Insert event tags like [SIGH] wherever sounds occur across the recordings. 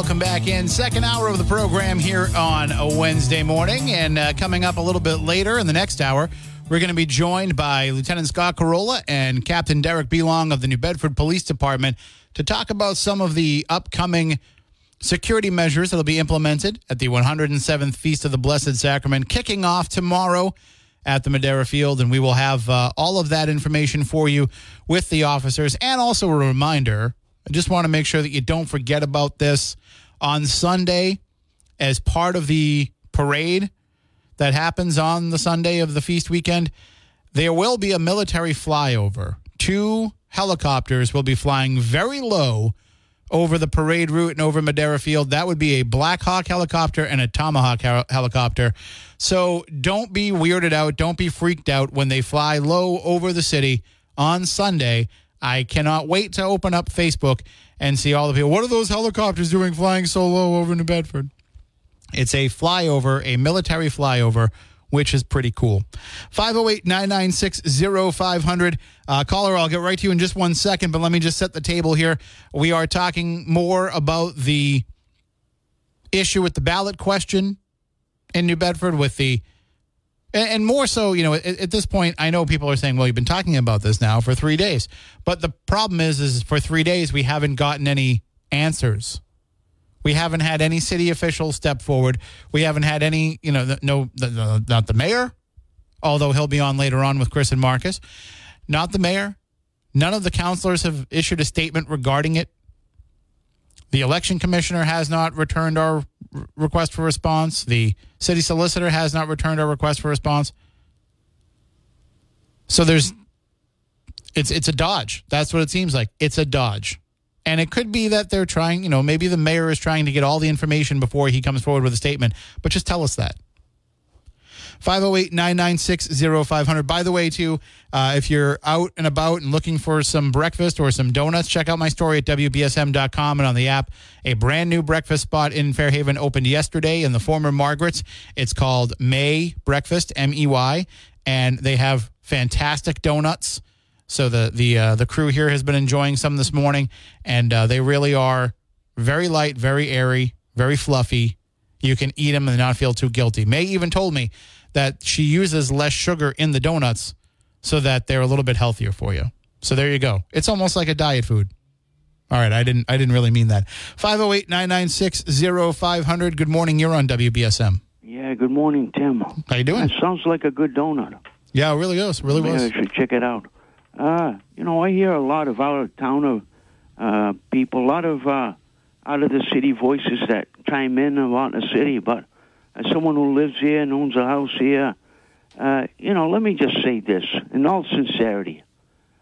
Welcome back in. Second hour of the program here on a Wednesday morning. And uh, coming up a little bit later in the next hour, we're going to be joined by Lieutenant Scott Carolla and Captain Derek Belong of the New Bedford Police Department to talk about some of the upcoming security measures that will be implemented at the 107th Feast of the Blessed Sacrament, kicking off tomorrow at the Madeira Field. And we will have uh, all of that information for you with the officers. And also a reminder I just want to make sure that you don't forget about this on Sunday as part of the parade that happens on the Sunday of the feast weekend. There will be a military flyover. Two helicopters will be flying very low over the parade route and over Madeira Field. That would be a Black Hawk helicopter and a Tomahawk hel- helicopter. So don't be weirded out. Don't be freaked out when they fly low over the city on Sunday. I cannot wait to open up Facebook and see all the people. What are those helicopters doing flying so low over New Bedford? It's a flyover, a military flyover, which is pretty cool. 508 996 0500. Uh, Caller, I'll get right to you in just one second, but let me just set the table here. We are talking more about the issue with the ballot question in New Bedford with the and, more so, you know, at, this point, I know people are saying, "Well, you've been talking about this now for three days," but the problem is, is for three days we haven't gotten any answers. We haven't had any city officials step forward. We haven't had any, you know, no, the, the, not the mayor, although he'll be on later on with Chris and Marcus. Not the mayor. None of the counselors have issued a statement regarding it. The election commissioner has not returned our request for response. The city solicitor has not returned our request for response. So there's it's it's a dodge. That's what it seems like. It's a dodge. And it could be that they're trying, you know, maybe the mayor is trying to get all the information before he comes forward with a statement, but just tell us that. 508 996 0500. By the way, too, uh, if you're out and about and looking for some breakfast or some donuts, check out my story at WBSM.com and on the app. A brand new breakfast spot in Fairhaven opened yesterday in the former Margaret's. It's called Mey Breakfast, M E Y, and they have fantastic donuts. So the the uh, the crew here has been enjoying some this morning, and uh, they really are very light, very airy, very fluffy. You can eat them and not feel too guilty. Mey even told me that she uses less sugar in the donuts so that they're a little bit healthier for you. So there you go. It's almost like a diet food. All right, I didn't I didn't really mean that. 508-996-0500. Good morning. You're on WBSM. Yeah, good morning, Tim. How you doing? That sounds like a good donut. Yeah, it really was. Really Maybe was. I should check it out. Uh, you know, I hear a lot of out of town uh, people, a lot of uh, out of the city voices that chime in about the city. But as someone who lives here and owns a house here, uh, you know, let me just say this in all sincerity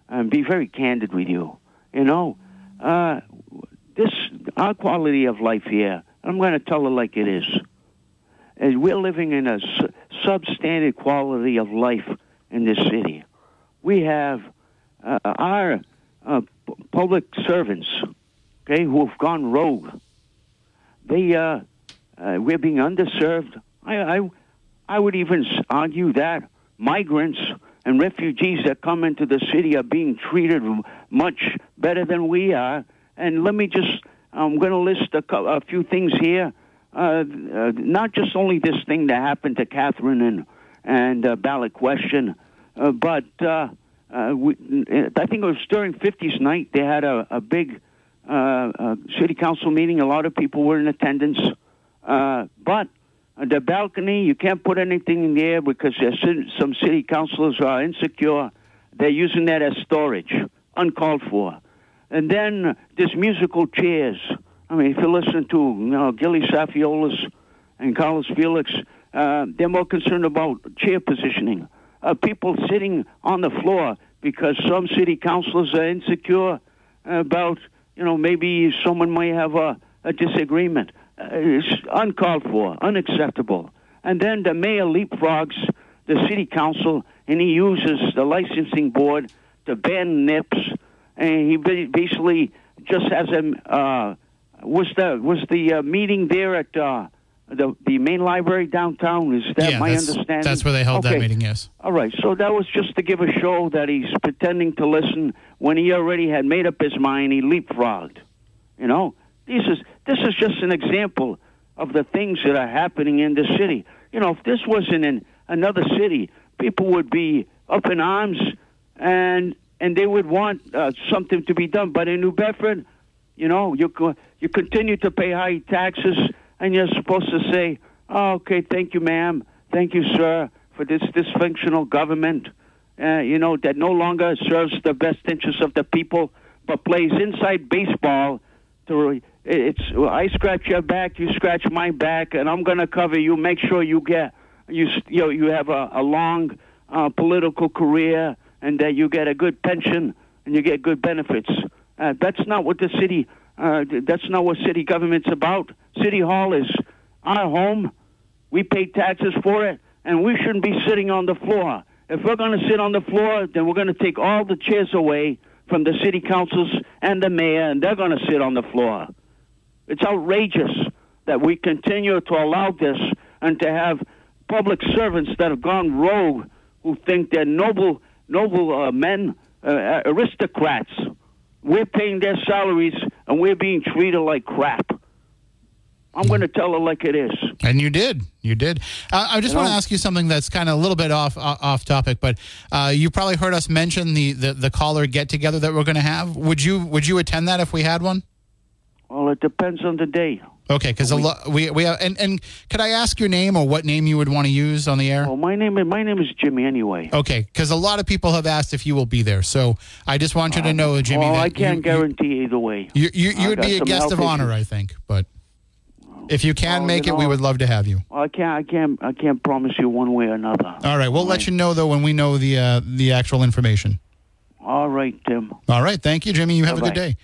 and be very candid with you. You know, uh, this our quality of life here. I'm going to tell it like it is. Is we're living in a su- substandard quality of life in this city. We have uh, our uh, p- public servants, okay, who have gone rogue. They, uh, uh, we're being underserved. I, I, I would even argue that migrants and refugees that come into the city are being treated much better than we are. And let me just, I'm going to list a, a few things here. Uh, uh, not just only this thing that happened to Catherine and and uh, ballot question, uh, but uh, uh, we, I think it was during 50s night they had a, a big city council meeting. A lot of people were in attendance, uh, but the balcony you can't put anything in there because some city councilors are insecure. They're using that as storage, uncalled for. And then there's musical chairs. I mean, if you listen to you know Gilly and Carlos Felix, uh, they're more concerned about chair positioning. Uh, people sitting on the floor because some city councilors are insecure about, you know, maybe someone may have a, a disagreement. Uh, it's uncalled for, unacceptable. And then the mayor leapfrogs the city council and he uses the licensing board to ban nips. And he basically just has a uh, was the was the uh, meeting there at uh, the the main library downtown. Is that yeah, my that's, understanding? That's where they held okay. that meeting. Yes. All right. So that was just to give a show that he's pretending to listen when he already had made up his mind. He leapfrogged. You know, this is this is just an example of the things that are happening in the city. You know, if this wasn't in another city, people would be up in arms and and they would want uh, something to be done. But in New Bedford, you know, you you continue to pay high taxes, and you're supposed to say, oh, "Okay, thank you, ma'am, thank you, sir, for this dysfunctional government." Uh, you know that no longer serves the best interests of the people, but plays inside baseball. To it's I scratch your back, you scratch my back, and I'm going to cover you. Make sure you get you you know, you have a, a long uh, political career and that you get a good pension and you get good benefits. Uh, that's not what the city. Uh, that's not what city government's about. City Hall is our home. We pay taxes for it, and we shouldn't be sitting on the floor. If we're going to sit on the floor, then we're going to take all the chairs away from the city councils and the mayor, and they're going to sit on the floor. It's outrageous that we continue to allow this and to have public servants that have gone rogue who think they're noble, noble uh, men, uh, aristocrats. We're paying their salaries and we're being treated like crap. I'm going to tell her like it is. And you did. You did. Uh, I just you want to ask you something that's kind of a little bit off off topic, but uh, you probably heard us mention the, the, the caller get together that we're going to have. Would you would you attend that if we had one? Well, it depends on the day. Okay, because a lot we we have, and and could I ask your name or what name you would want to use on the air? Well, my name is my name is Jimmy anyway. Okay, because a lot of people have asked if you will be there, so I just want you to know, Jimmy. Well, I can't you, guarantee you, either way. You you, you would be a guest of honor, issues. I think, but if you can well, make you it, we would love to have you. I can't I can't I can't promise you one way or another. All right, we'll let you know though when we know the uh, the actual information. All right, Tim. All right, thank you, Jimmy. You have Bye-bye. a good day.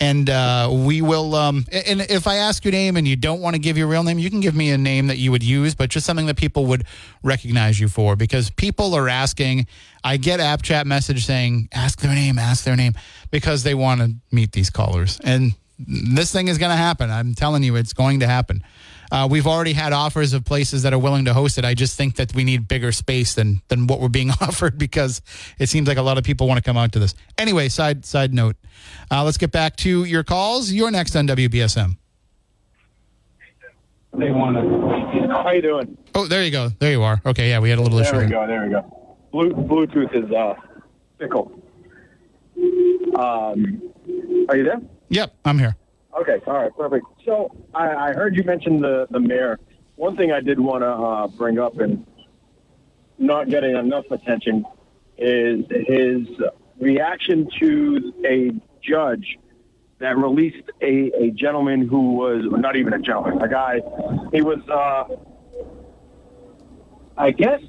And uh, we will. Um, and if I ask your name and you don't want to give your real name, you can give me a name that you would use, but just something that people would recognize you for. Because people are asking. I get app chat message saying, "Ask their name, ask their name," because they want to meet these callers. And this thing is going to happen. I'm telling you, it's going to happen. Uh, we've already had offers of places that are willing to host it. I just think that we need bigger space than than what we're being [LAUGHS] offered because it seems like a lot of people want to come out to this. Anyway, side side note. Uh, let's get back to your calls. You're next on WBSM. They want to. How you doing? Oh, there you go. There you are. Okay, yeah, we had a little There issue. There we go. There we go. Bluetooth is uh, fickle. Um, are you there? Yep, I'm here. Okay. All right. Perfect. So I, I heard you mention the the mayor. One thing I did want to uh, bring up and not getting enough attention is his reaction to a judge that released a, a gentleman who was not even a gentleman, a guy. He was, uh, I guess,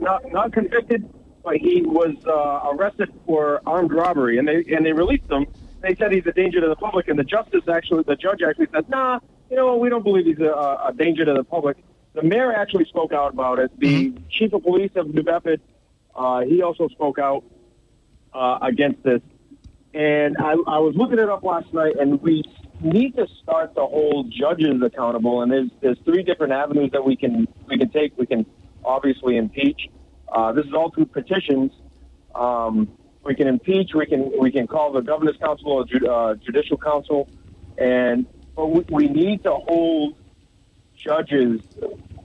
not not convicted, but he was uh, arrested for armed robbery, and they and they released him. They said he's a danger to the public, and the justice actually, the judge actually said, "Nah, you know, we don't believe he's a, a danger to the public." The mayor actually spoke out about it. The chief of police of New Bedford, uh, he also spoke out uh, against this. And I, I was looking it up last night, and we need to start to hold judges accountable. And there's there's three different avenues that we can we can take. We can obviously impeach. Uh, this is all through petitions. Um, we can impeach. We can we can call the governor's council or ju- uh, judicial council, and but we, we need to hold judges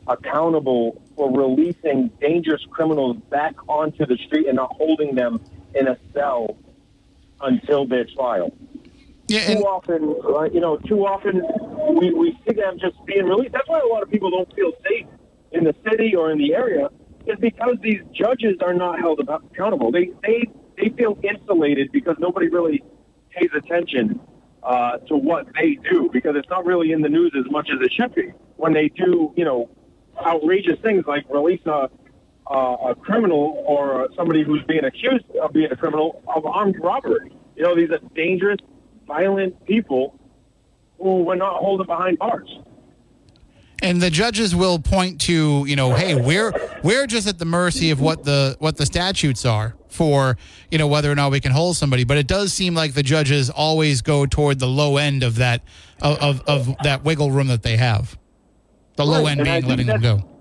accountable for releasing dangerous criminals back onto the street and not holding them in a cell until their trial. Yeah, and Too often, uh, you know, too often we, we see them just being released. That's why a lot of people don't feel safe in the city or in the area, is because these judges are not held ab- accountable. They they they feel insulated because nobody really pays attention uh, to what they do because it's not really in the news as much as it should be when they do, you know, outrageous things like release a uh, a criminal or somebody who's being accused of being a criminal of armed robbery. You know, these are dangerous, violent people who were not holding behind bars. And the judges will point to you know hey we're we're just at the mercy of what the what the statutes are for you know whether or not we can hold somebody but it does seem like the judges always go toward the low end of that of of, of that wiggle room that they have the low Right, end being letting them go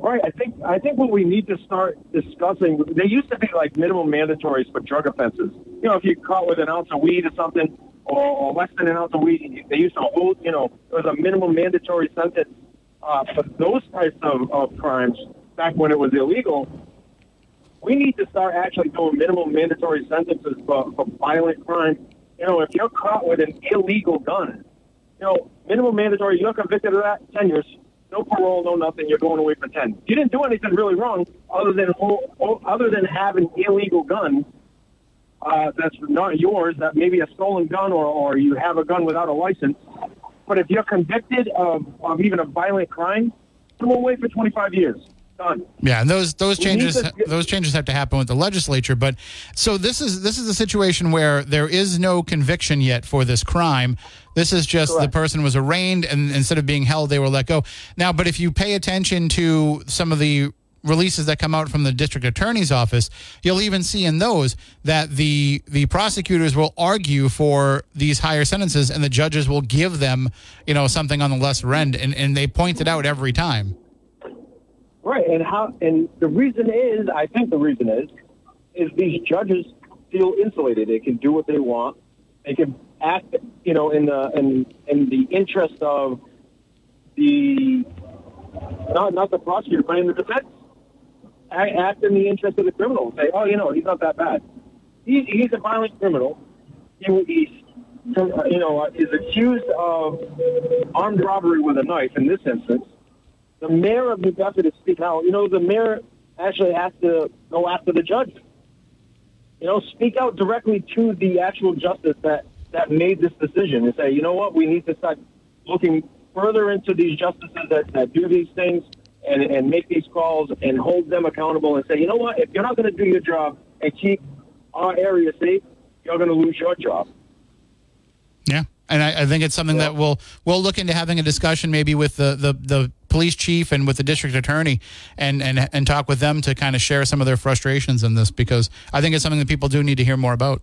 Right. I think I think what we need to start discussing. They used to be like minimum mandatories for drug offenses. You know, if you caught with an ounce of weed or something, or, or less than an ounce they used to hold. You know, it was a minimum mandatory sentence uh, for those types of, of crimes back when it was illegal. We need to start actually doing minimum mandatory sentences for, for violent crime. You know, if you're caught with an illegal gun, you know, minimum mandatory, you're convicted of that, 10 years. No parole, no nothing. You're going away for 10. You didn't do anything really wrong other than other than have an illegal gun uh, that's not yours, that may be a stolen gun or, or you have a gun without a license. But if you're convicted of, of even a violent crime, go away for 25 years. Done. Yeah, and those those changes to- those changes have to happen with the legislature. But so this is this is a situation where there is no conviction yet for this crime. This is just the person was arraigned, and instead of being held, they were let go. Now, but if you pay attention to some of the releases that come out from the district attorney's office, you'll even see in those that the the prosecutors will argue for these higher sentences, and the judges will give them, you know, something on the lesser end, and and they point it out every time. Right, and how? And the reason is, I think the reason is, is these judges feel insulated. They can do what they want. They can act, you know, in the in in the interest of the not not the prosecutor, but in the defense. Act in the interest of the criminal. Say, oh, you know, he's not that bad. He, he's a violent criminal. He, he's uh, you know uh, is accused of armed robbery with a knife in this instance the mayor of New Bedford is speaking out. You know, the mayor actually has to go after the judge. You know, speak out directly to the actual justice that, that made this decision and say, you know what, we need to start looking further into these justices that, that do these things and, and make these calls and hold them accountable and say, you know what, if you're not going to do your job and keep our area safe, you're going to lose your job. Yeah, and I, I think it's something that we'll we'll look into having a discussion maybe with the, the, the police chief and with the district attorney and, and and talk with them to kind of share some of their frustrations in this because I think it's something that people do need to hear more about.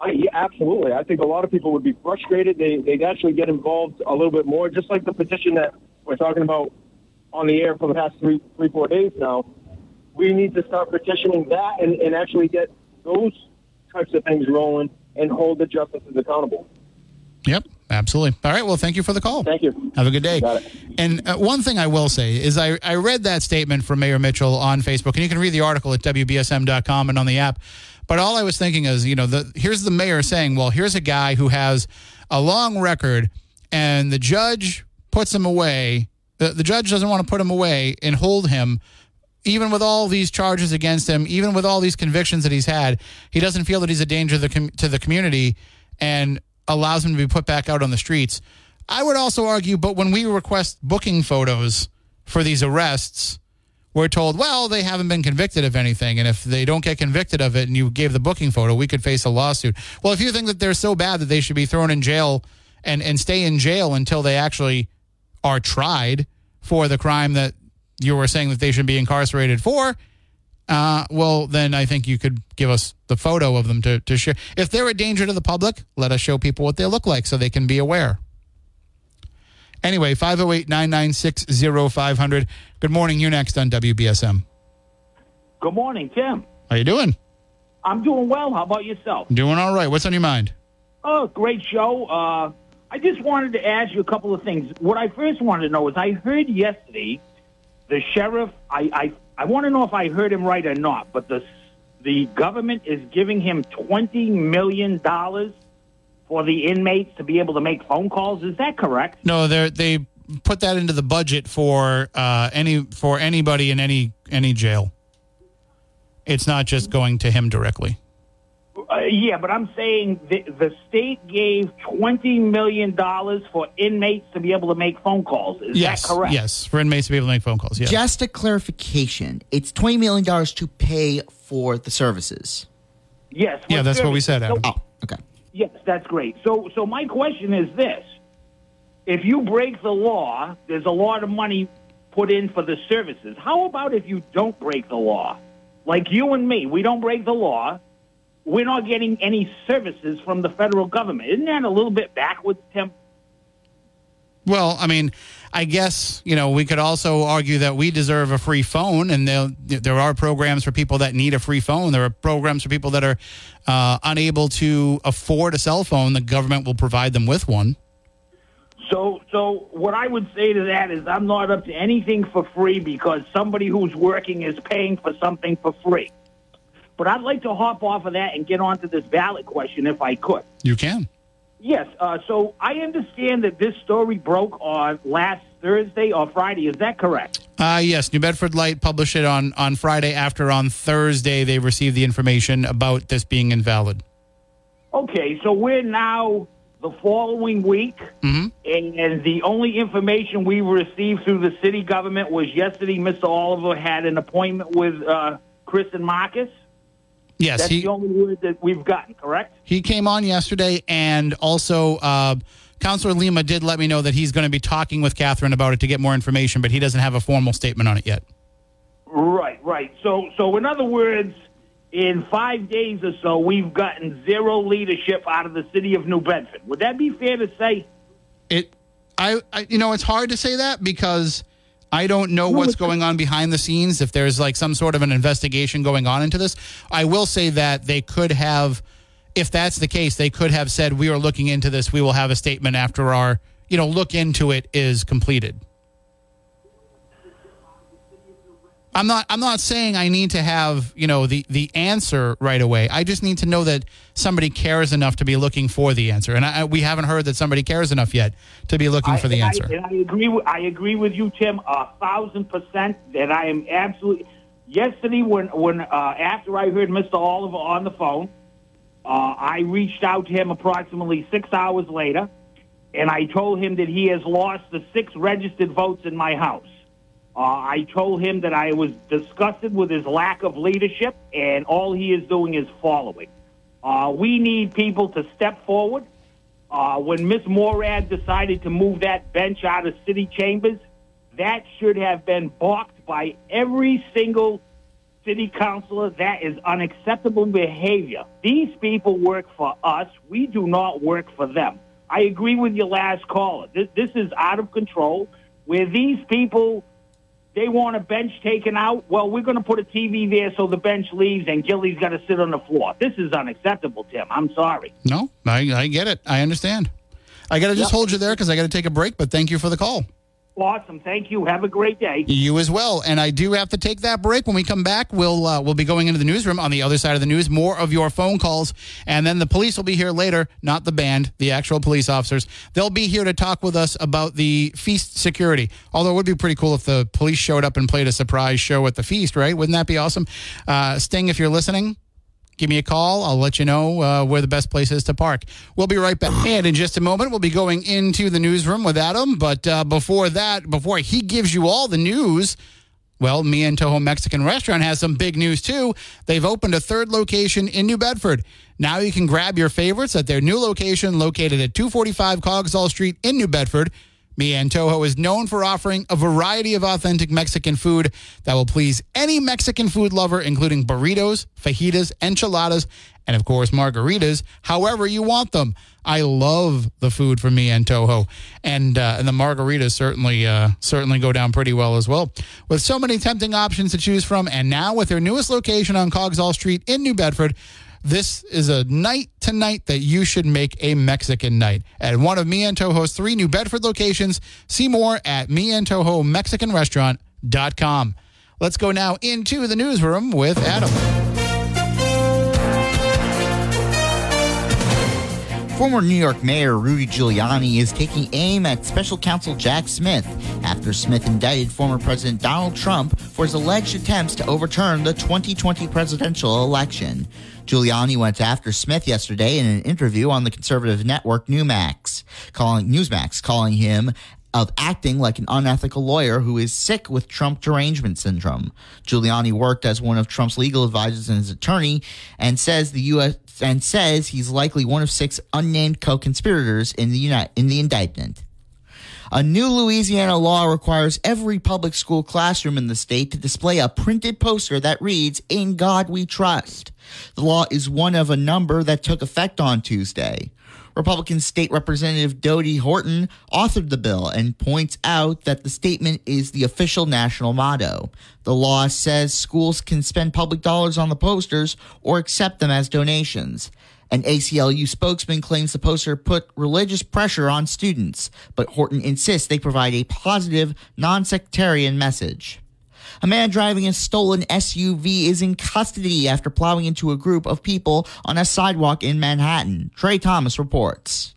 I, yeah, absolutely. I think a lot of people would be frustrated. They, they'd actually get involved a little bit more, just like the petition that we're talking about on the air for the past three, three, four days now. We need to start petitioning that and, and actually get those types of things rolling and hold the justices accountable. Yep, absolutely. All right. Well, thank you for the call. Thank you. Have a good day. Got it. And uh, one thing I will say is I, I read that statement from Mayor Mitchell on Facebook, and you can read the article at WBSM.com and on the app. But all I was thinking is, you know, the, here's the mayor saying, well, here's a guy who has a long record, and the judge puts him away. The, the judge doesn't want to put him away and hold him. Even with all these charges against him, even with all these convictions that he's had, he doesn't feel that he's a danger to the, com- to the community and allows him to be put back out on the streets. I would also argue, but when we request booking photos for these arrests, we're told, well, they haven't been convicted of anything. And if they don't get convicted of it and you gave the booking photo, we could face a lawsuit. Well, if you think that they're so bad that they should be thrown in jail and, and stay in jail until they actually are tried for the crime that you were saying that they should be incarcerated for, uh, well, then I think you could give us the photo of them to, to share. If they're a danger to the public, let us show people what they look like so they can be aware. Anyway, 508 996 0500. Good morning. You're next on WBSM. Good morning, Tim. How you doing? I'm doing well. How about yourself? Doing all right. What's on your mind? Oh, great show. Uh, I just wanted to ask you a couple of things. What I first wanted to know is I heard yesterday the sheriff. I I, I want to know if I heard him right or not. But the the government is giving him twenty million dollars for the inmates to be able to make phone calls. Is that correct? No, they they put that into the budget for uh, any for anybody in any any jail. It's not just going to him directly. Uh, yeah, but I'm saying the, the state gave twenty million dollars for inmates to be able to make phone calls. Is yes, that correct? yes, for inmates to be able to make phone calls. Yeah, Just a clarification. It's $20 million to pay for the services. Yes. yeah, for that's what we said, Adam. So- Oh, okay. Yes, that's great. So, so my question is this: If you break the law, there's a lot of money put in for the services. How about if you don't break the law? Like you and me, we don't break the law. We're not getting any services from the federal government. Isn't that a little bit backwards, Tim? Well, I mean, I guess you know we could also argue that we deserve a free phone, and there there are programs for people that need a free phone. There are programs for people that are uh, unable to afford a cell phone. The government will provide them with one. So, so what I would say to that is, I'm not up to anything for free because somebody who's working is paying for something for free. But I'd like to hop off of that and get onto this ballot question if I could. You can. Yes. Uh, so I understand that this story broke on last Thursday or Friday. Is that correct? Uh, yes, New Bedford Light published it on on Friday. After on Thursday, they received the information about this being invalid. Okay. So we're now the following week, and, and the only information we received through the city government was yesterday. Mr. Oliver had an appointment with uh, Chris and Marcus. Yes, That's he the only word that we've gotten. Correct? he came on yesterday, and also uh, Councilor Lima did let me know that he's going to be talking with Catherine about it to get more information, but he doesn't have a formal statement on it yet. Right, right. So, so in other words, in five days or so, we've gotten zero leadership out of the city of New Bedford. Would that be fair to say? It, I, I, you know, it's hard to say that because I don't know what's going on behind the scenes. If there's like some sort of an investigation going on into this, I will say that they could have, if that's the case, they could have said we are looking into this. We will have a statement after our, you know, look into it is completed. I'm not. I'm not saying I need to have you know the the answer right away. I just need to know that somebody cares enough to be looking for the answer, and I, we haven't heard that somebody cares enough yet to be looking for the I, answer. I, I agree. With, I agree with you, Tim, a thousand percent. That I am absolutely. Yesterday, when when uh, after I heard Mr. Oliver on the phone, uh, I reached out to him approximately six hours later, and I told him that he has lost the six registered votes in my house. Uh, I told him that I was disgusted with his lack of leadership, and all he is doing is following. Uh, we need people to step forward. Uh, when Miss Morad decided to move that bench out of city chambers, that should have been balked by every single city councilor. That is unacceptable behavior. These people work for us. We do not work for them. I agree with your last caller. This, this is out of control. Where these people they want a bench taken out. Well, we're going to put a TV there so the bench leaves and Gilly's got to sit on the floor. This is unacceptable, Tim. I'm sorry. No, I, I get it. I understand. I got to just Yep. hold you there because I got to take a break. But thank you for the call. Awesome. Thank you. Have a great day. You as well. And I do have to take that break. When we come back, we'll uh, we'll be going into the newsroom on the other side of the news. More of your phone calls, and then the police will be here later. Not the band, the actual police officers. They'll be here to talk with us about the feast security. Although it would be pretty cool if the police showed up and played a surprise show at the feast, right? Wouldn't that be awesome? Uh, Sting, if you're listening, give me a call. I'll let you know uh, where the best place is to park. We'll be right back. And in just a moment, we'll be going into the newsroom with Adam. But uh, before that, before he gives you all the news, well, Mi Antojo Mexican Restaurant has some big news too. They've opened a third location in New Bedford. Now you can grab your favorites at their new location located at 245 Coggeshall Street in New Bedford. Mi Antojo is known for offering a variety of authentic Mexican food that will please any Mexican food lover, including burritos, fajitas, enchiladas, and of course margaritas, however you want them. I love the food from Mi Antojo, and uh, and the margaritas certainly uh, certainly go down pretty well as well. With so many tempting options to choose from, and now with their newest location on Coggeshall Street in New Bedford. This is a night tonight that you should make a Mexican night at one of Mi Antojo's three New Bedford locations. See more at miantojomexicanrestaurant.com. Let's go now into the newsroom with Adam. Former New York Mayor Rudy Giuliani is taking aim at special counsel Jack Smith after Smith indicted former President Donald Trump for his alleged attempts to overturn the 2020 presidential election. Giuliani went after Smith yesterday in an interview on the conservative network Newsmax, calling Newsmax calling him of acting like an unethical lawyer who is sick with Trump derangement syndrome. Giuliani worked as one of Trump's legal advisors and his attorney and says the US and says he's likely one of six unnamed co-conspirators in the uni- in the indictment. A new Louisiana law requires every public school classroom in the state to display a printed poster that reads, In God We Trust. The law is one of a number that took effect on Tuesday. Republican State Representative Dodie Horton authored the bill and points out that the statement is the official national motto. The law says schools can spend public dollars on the posters or accept them as donations. An ACLU spokesman claims the poster put religious pressure on students, but Horton insists they provide a positive, non sectarian message. A man driving a stolen SUV is in custody after plowing into a group of people on a sidewalk in Manhattan. Trey Thomas reports.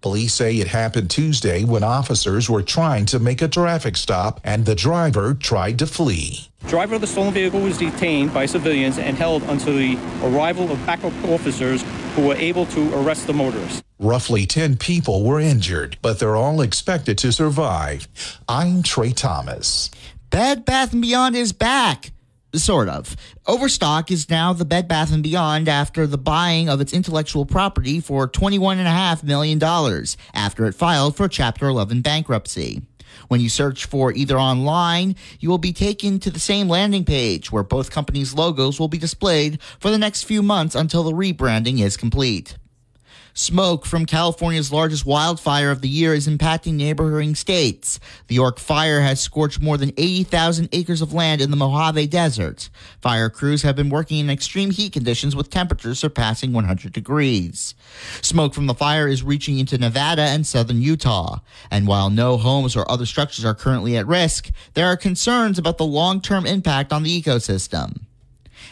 Police say it happened Tuesday when officers were trying to make a traffic stop and the driver tried to flee. Driver of the stolen vehicle was detained by civilians and held until the arrival of backup officers who were able to arrest the motorist. Roughly 10 people were injured, but they're all expected to survive. I'm Trey Thomas. Bed Bath & Beyond is back. Sort of. Overstock is now the Bed Bath & Beyond after the buying of its intellectual property for $21.5 million after it filed for Chapter 11 bankruptcy. When you search for either online, you will be taken to the same landing page where both companies' logos will be displayed for the next few months until the rebranding is complete. Smoke from California's largest wildfire of the year is impacting neighboring states. The York fire has scorched more than 80,000 acres of land in the Mojave Desert. Fire crews have been working in extreme heat conditions with temperatures surpassing 100 degrees. Smoke from the fire is reaching into Nevada and southern Utah. And while no homes or other structures are currently at risk, there are concerns about the long term impact on the ecosystem.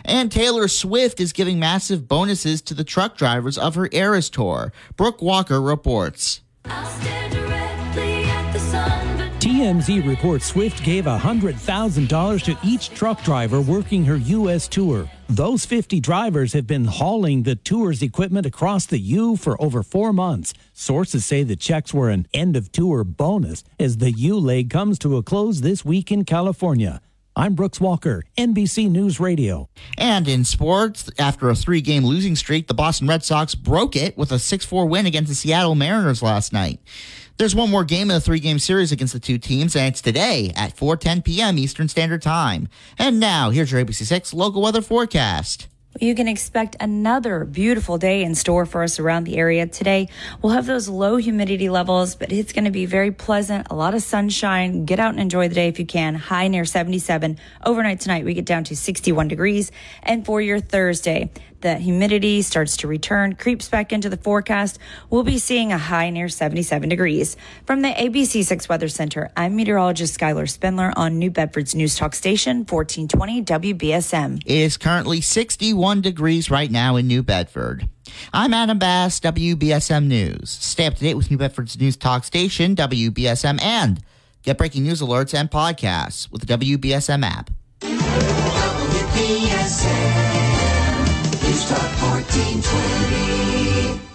And Taylor Swift is giving massive bonuses to the truck drivers of her Eras tour. Brooke Walker reports. TMZ reports Swift gave $100,000 to each truck driver working her U.S. tour. Those 50 drivers have been hauling the tour's equipment across the U for over four months. Sources say the checks were an end of tour bonus as the U leg comes to a close this week in California. I'm Brooks Walker, NBC News Radio. And in sports, after a three game losing streak, the Boston Red Sox broke it with a 6 4 win against the Seattle Mariners last night. There's one more game in the three game series against the two teams, and it's today at 4:10 p.m. Eastern Standard Time. And now, here's your ABC6 local weather forecast. You can expect another beautiful day in store for us around the area today. We'll have those low humidity levels, but it's going to be very pleasant. A lot of sunshine. Get out and enjoy the day if you can. High near 77. Overnight tonight, we get down to 61 degrees. And for your Thursday, the humidity starts to return, creeps back into the forecast. We'll be seeing a high near 77 degrees. From the ABC6 Weather Center, I'm meteorologist Skylar Spindler on New Bedford's News Talk Station, 1420 WBSM. It is currently 61 degrees right now in New Bedford. I'm Adam Bass, WBSM News. Stay up to date with New Bedford's News Talk Station, WBSM, and get breaking news alerts and podcasts with the WBSM app. WBSM. News Talk 1420.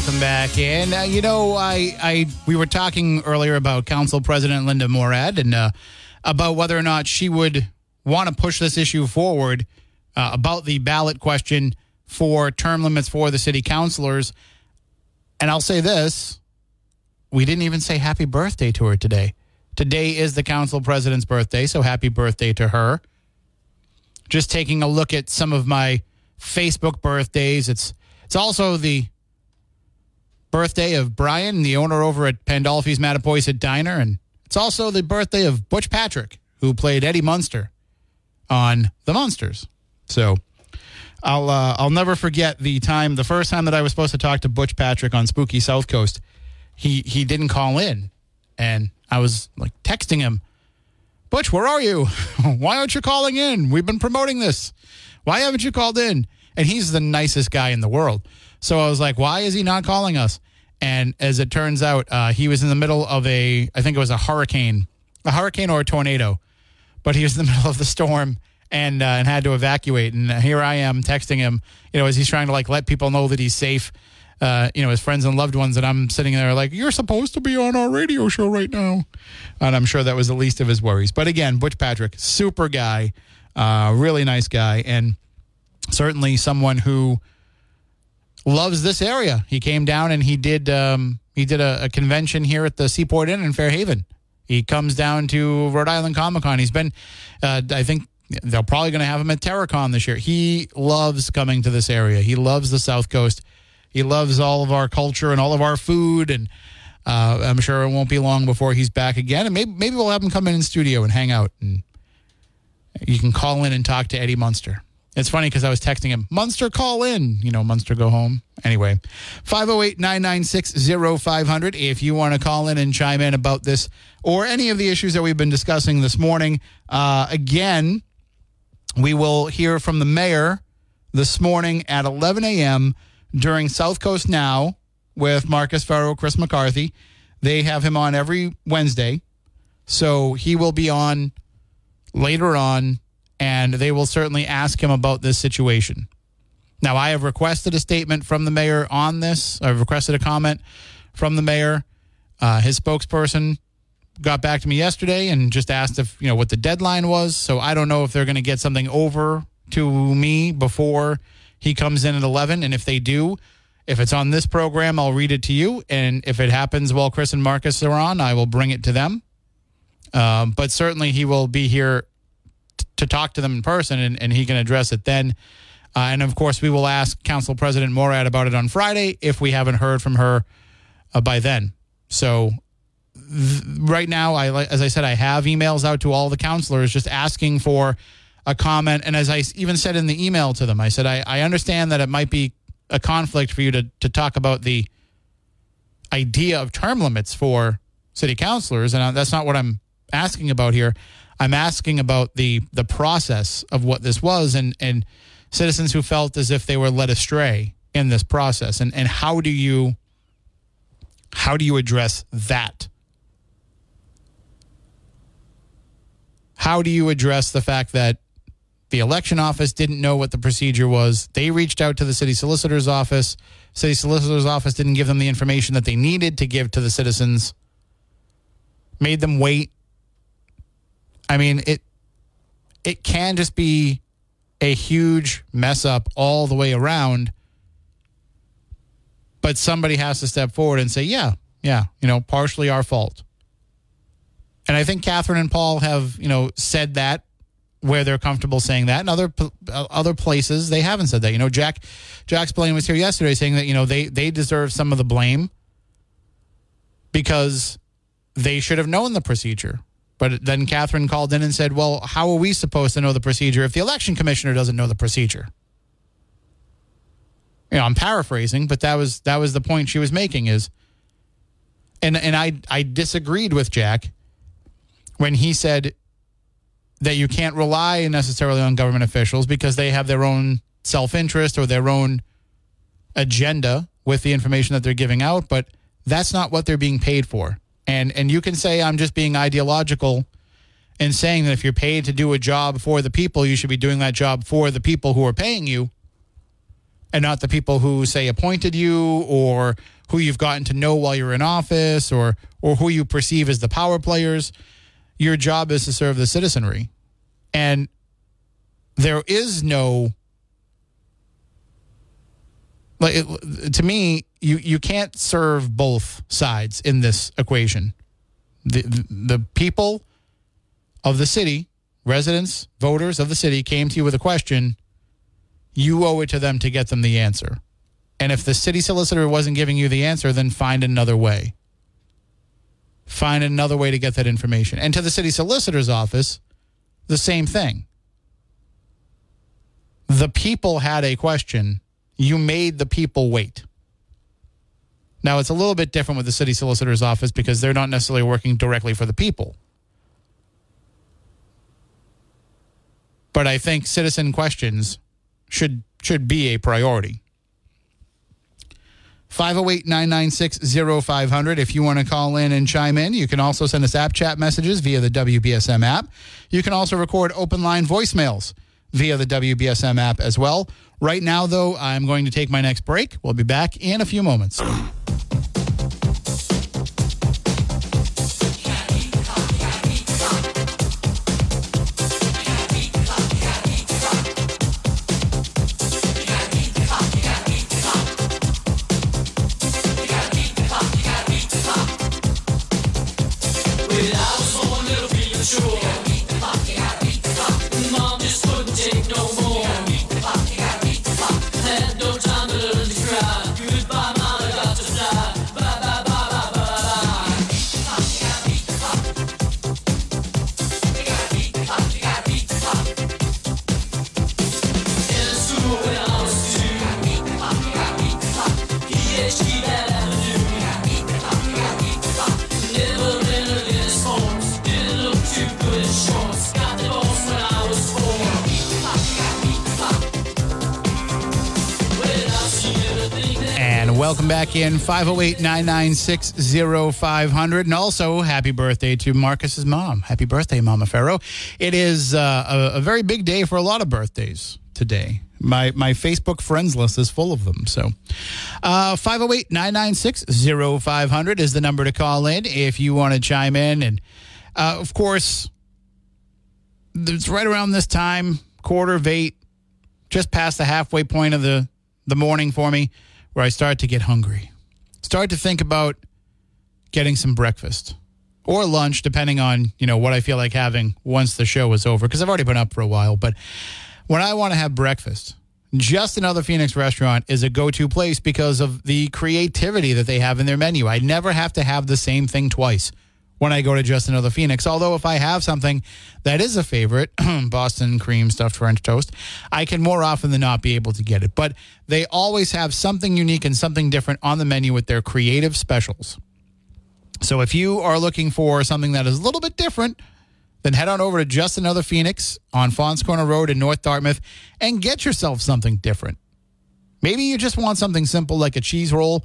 Welcome back in. Uh, you know, I, I we were talking earlier about Council President Linda Morad and uh, about whether or not she would want to push this issue forward uh, about the ballot question for term limits for the city councilors. And I'll say this: we didn't even say happy birthday to her today. Today is the council president's birthday, so happy birthday to her. Just taking a look at some of my Facebook birthdays. It's it's also the birthday of Brian, the owner over at Pandolfi's Mattapoisett Diner, and it's also the birthday of Butch Patrick, who played Eddie Munster on The Munsters. So I'll uh, I'll never forget the time, the first time that I was supposed to talk to Butch Patrick on Spooky South Coast. He he didn't call in, and I was like texting him, Butch, where are you? [LAUGHS] Why aren't you calling in? We've been promoting this. Why haven't you called in? And he's the nicest guy in the world. So I was like, why is he not calling us? And as it turns out, uh, he was in the middle of a, I think it was a hurricane, a hurricane or a tornado, but he was in the [LAUGHS] middle of the storm and uh, and had to evacuate. And here I am texting him, you know, as he's trying to like let people know that he's safe. Uh, you know, his friends and loved ones, and I'm sitting there like, you're supposed to be on our radio show right now. And I'm sure that was the least of his worries. But again, Butch Patrick, super guy, uh, really nice guy, and certainly someone who loves this area. He came down and he did um, he did a, a convention here at the Seaport Inn in Fairhaven. He comes down to Rhode Island Comic Con. He's been, uh, I think they're probably going to have him at Terracon this year. He loves coming to this area. He loves the South Coast. He loves all of our culture and all of our food. And uh, I'm sure it won't be long before he's back again. And maybe maybe we'll have him come in in studio and hang out. And you can call in and talk to Eddie Munster. It's funny because I was texting him, Munster, call in. You know, Munster, go home. Anyway, 508 996 0500. If you want to call in and chime in about this or any of the issues that we've been discussing this morning, uh, again, we will hear from the mayor this morning at 11 a.m. during South Coast Now with Marcus Farrow, Chris McCarthy. They have him on every Wednesday. So he will be on later on and they will certainly ask him about this situation. Now, I have requested a statement from the mayor on this. I've requested a comment from the mayor. Uh, his spokesperson got back to me yesterday and just asked if you know what the deadline was. So I don't know if they're going to get something over to me before he comes in at eleven. And if they do, if it's on this program, I'll read it to you. And if it happens while Chris and Marcus are on, I will bring it to them. Um, but certainly he will be here to talk to them in person and, and he can address it then. Uh, and of course, we will ask Council President Morad about it on Friday if we haven't heard from her uh, by then. So, th- right now, I as I said, I have emails out to all the counselors just asking for a comment. And as I even said in the email to them, I said I, I understand that it might be a conflict for you to to talk about the idea of term limits for city councilors, and uh, that's not what I'm asking about here. I'm asking about the the process of what this was and and citizens who felt as if they were led astray in this process and and how do you how do you address that? How do you address the fact that the election office didn't know what the procedure was? They reached out to the city solicitor's office. City solicitor's office didn't give them the information that they needed to give to the citizens. Made them wait I mean, it it can just be a huge mess up all the way around. But somebody has to step forward and say, yeah, yeah, you know, partially our fault. And I think Catherine and Paul have, you know, said that where they're comfortable saying that. In other uh, other places, they haven't said that. You know, Jack Jack Blaine was here yesterday saying that you know they they deserve some of the blame because they should have known the procedure. But then Catherine called in and said, "Well, how are we supposed to know the procedure if the election commissioner doesn't know the procedure?" You know, I'm paraphrasing, but that was that was the point she was making is and and I I disagreed with Jack when he said that you can't rely necessarily on government officials because they have their own self-interest or their own agenda with the information that they're giving out, but that's not what they're being paid for. And and you can say I'm just being ideological in saying that if you're paid to do a job for the people, you should be doing that job for the people who are paying you. and not the people who say appointed you or who you've gotten to know while you're in office or or who you perceive as the power players. Your job is to serve the citizenry. And there is no like it, to me you you can't serve both sides in this equation. The the, people of the city, residents, voters of the city came to you with a question, you owe it to them to get them the answer. And if the city solicitor wasn't giving you the answer, then find another way. Find another way to get that information. And to the city solicitor's office, the same thing. The people had a question. You made the people wait. Now, it's a little bit different with the city solicitor's office because they're not necessarily working directly for the people. But I think citizen questions should should be a priority. 508-996-0500 if you want to call in and chime in. You can also send us app chat messages via the WBSM app. You can also record open line voicemails via the WBSM app as well. Right now though, I'm going to take my next break. We'll be back in a few moments. [CLEARS THROAT] And back in 508 996 0500. And also, happy birthday to Marcus's mom. Happy birthday, Mama Farrow. It is uh, a, a very big day for a lot of birthdays today. My, my Facebook friends list is full of them. So, 508 996 0500 is the number to call in if you want to chime in. And, uh, of course, it's right around this time, quarter of eight, just past the halfway point of the, the morning for me, where I start to get hungry. Start to think about getting some breakfast or lunch, depending on, you know, what I feel like having once the show is over, because I've already been up for a while. But when I want to have breakfast, just another Phoenix restaurant is a go to place because of the creativity that they have in their menu. I never have to have the same thing twice when I go to just another Phoenix. Although if I have something that is a favorite, [CLEARS THROAT] Boston cream stuffed French toast, I can more often than not be able to get it. But they always have something unique and something different on the menu with their creative specials. So if you are looking for something that is a little bit different, then head on over to Just Another Phoenix on Faunce Corner Road in North Dartmouth and get yourself something different. Maybe you just want something simple like a cheese roll.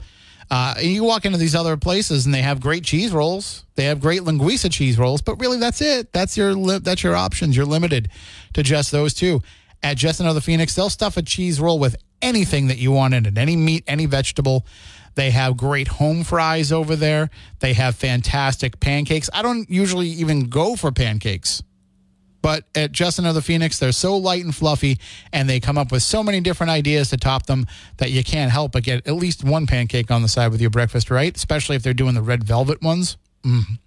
Uh, and you walk into these other places and they have great cheese rolls. They have great linguiça cheese rolls, but really that's it. That's your li- that's your options. You're limited to just those two. At Just Another Phoenix, they'll stuff a cheese roll with anything that you want in it, any meat, any vegetable. They have great home fries over there. They have fantastic pancakes. I don't usually even go for pancakes. But at Just Another Phoenix, they're so light and fluffy, and they come up with so many different ideas to top them that you can't help but get at least one pancake on the side with your breakfast, right? Especially if they're doing the red velvet ones. Mm.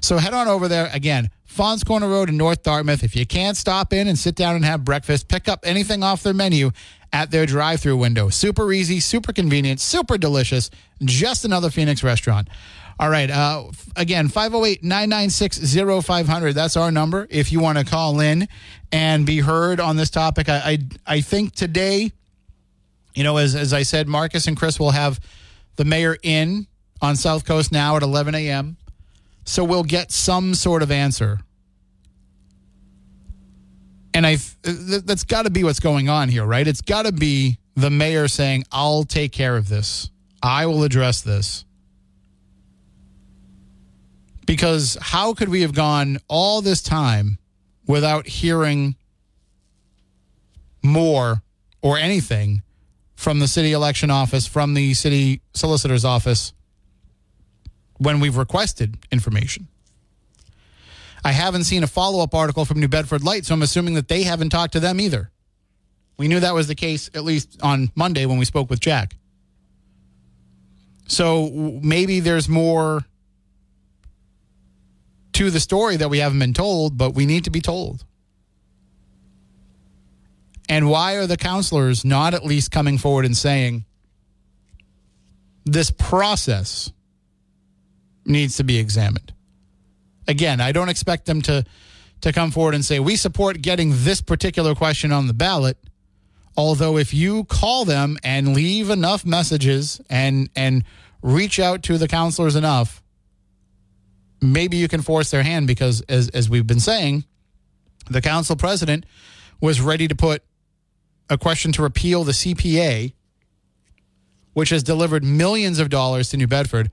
So head on over there. Again, Faunce Corner Road in North Dartmouth. If you can't stop in and sit down and have breakfast, pick up anything off their menu at their drive through window. Super easy, super convenient, super delicious. Just another Phoenix restaurant. All right. Uh, again, 508 996 0500. That's our number if you want to call in and be heard on this topic. I, I, I think today, you know, as, as I said, Marcus and Chris will have the mayor in on South Coast now at 11 a.m. So we'll get some sort of answer. And I th- that's got to be what's going on here, right? It's got to be the mayor saying, "I'll take care of this. I will address this." Because how could we have gone all this time without hearing more or anything from the city election office, from the city solicitor's office when we've requested information. I haven't seen a follow up article from New Bedford Light, so I'm assuming that they haven't talked to them either. We knew that was the case at least on Monday when we spoke with Jack. So maybe there's more to the story that we haven't been told, but we need to be told. And why are the councilors not at least coming forward and saying this process needs to be examined? Again, I don't expect them to to come forward and say we support getting this particular question on the ballot. Although if you call them and leave enough messages and and reach out to the councilors enough, maybe you can force their hand because as as we've been saying, the council president was ready to put a question to repeal the CPA, which has delivered millions of dollars to New Bedford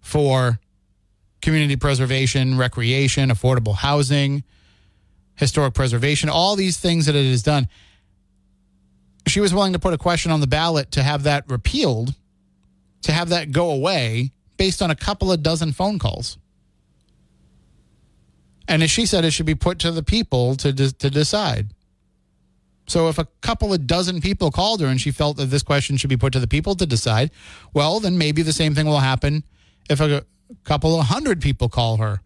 for community preservation, recreation, affordable housing, historic preservation, all these things that it has done. She was willing to put a question on the ballot to have that repealed, to have that go away based on a couple of dozen phone calls. And as she said, it should be put to the people to, de- to decide. So if a couple of dozen people called her and she felt that this question should be put to the people to decide, well, then maybe the same thing will happen if a couple of hundred people call her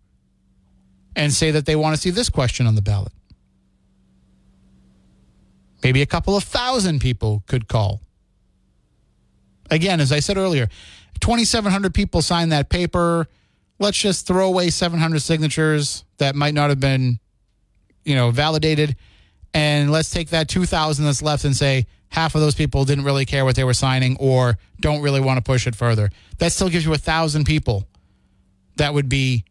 and say that they want to see this question on the ballot. Maybe a couple of thousand people could call. Again, as I said earlier, 2,700 people signed that paper. Let's just throw away 700 signatures that might not have been, you know, validated. And let's take that 2,000 that's left and say half of those people didn't really care what they were signing or don't really want to push it further. That still gives you a thousand people that would be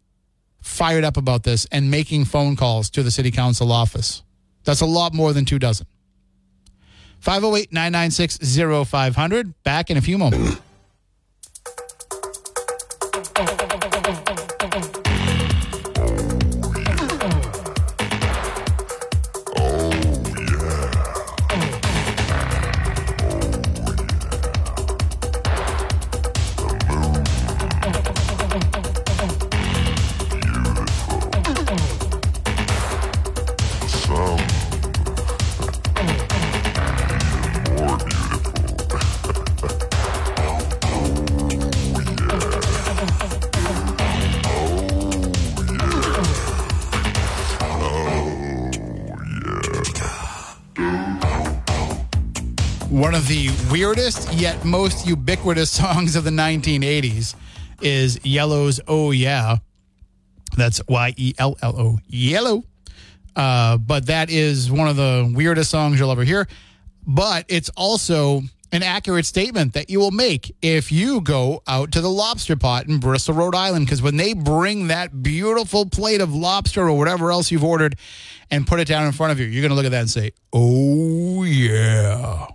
fired up about this and making phone calls to the city council office. That's a lot more than two dozen. 508 996 0500. Back in a few moments. The weirdest yet most ubiquitous [LAUGHS] songs of the 1980s is Yello's Oh Yeah. That's Y E L L O, Yellow. Uh, but that is one of the weirdest songs you'll ever hear. But it's also an accurate statement that you will make if you go out to the lobster pot in Bristol, Rhode Island. Because when they bring that beautiful plate of lobster or whatever else you've ordered and put it down in front of you, you're going to look at that and say, Oh, yeah.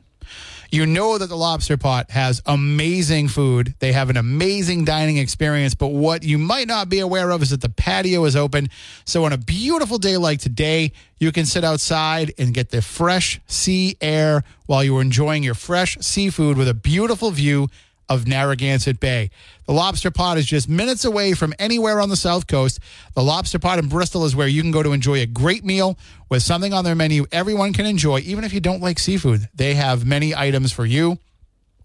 You know that the lobster pot has amazing food. They have an amazing dining experience, but what you might not be aware of is that the patio is open. So on a beautiful day like today, you can sit outside and get the fresh sea air while you're enjoying your fresh seafood with a beautiful view of Narragansett Bay. The Lobster Pot is just minutes away from anywhere on the South Coast. The Lobster Pot in Bristol is where you can go to enjoy a great meal with something on their menu everyone can enjoy, even if you don't like seafood. They have many items for you.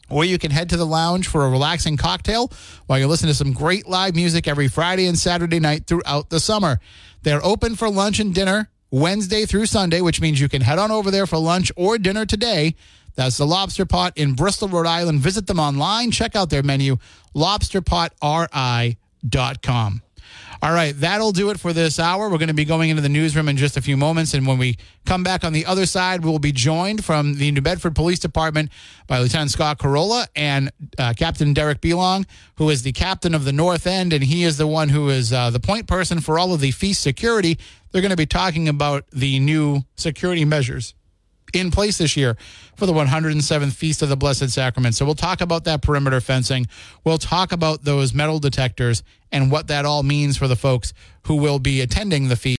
Or you can head to the lounge for a relaxing cocktail while you listen to some great live music every Friday and Saturday night throughout the summer. They're open for lunch and dinner Wednesday through Sunday, which means you can head on over there for lunch or dinner today. That's the Lobster Pot in Bristol, Rhode Island. Visit them online. Check out their menu, lobsterpotri.com. All right, that'll do it for this hour. We're going to be going into the newsroom in just a few moments. And when we come back on the other side, we will be joined from the New Bedford Police Department by Lieutenant Scott Carola and uh, Captain Derek Belong, who is the captain of the North End. And he is the one who is uh, the point person for all of the feast security. They're going to be talking about the new security measures in place this year for the 107th Feast of the Blessed Sacrament. So we'll talk about that perimeter fencing. We'll talk about those metal detectors and what that all means for the folks who will be attending the feast.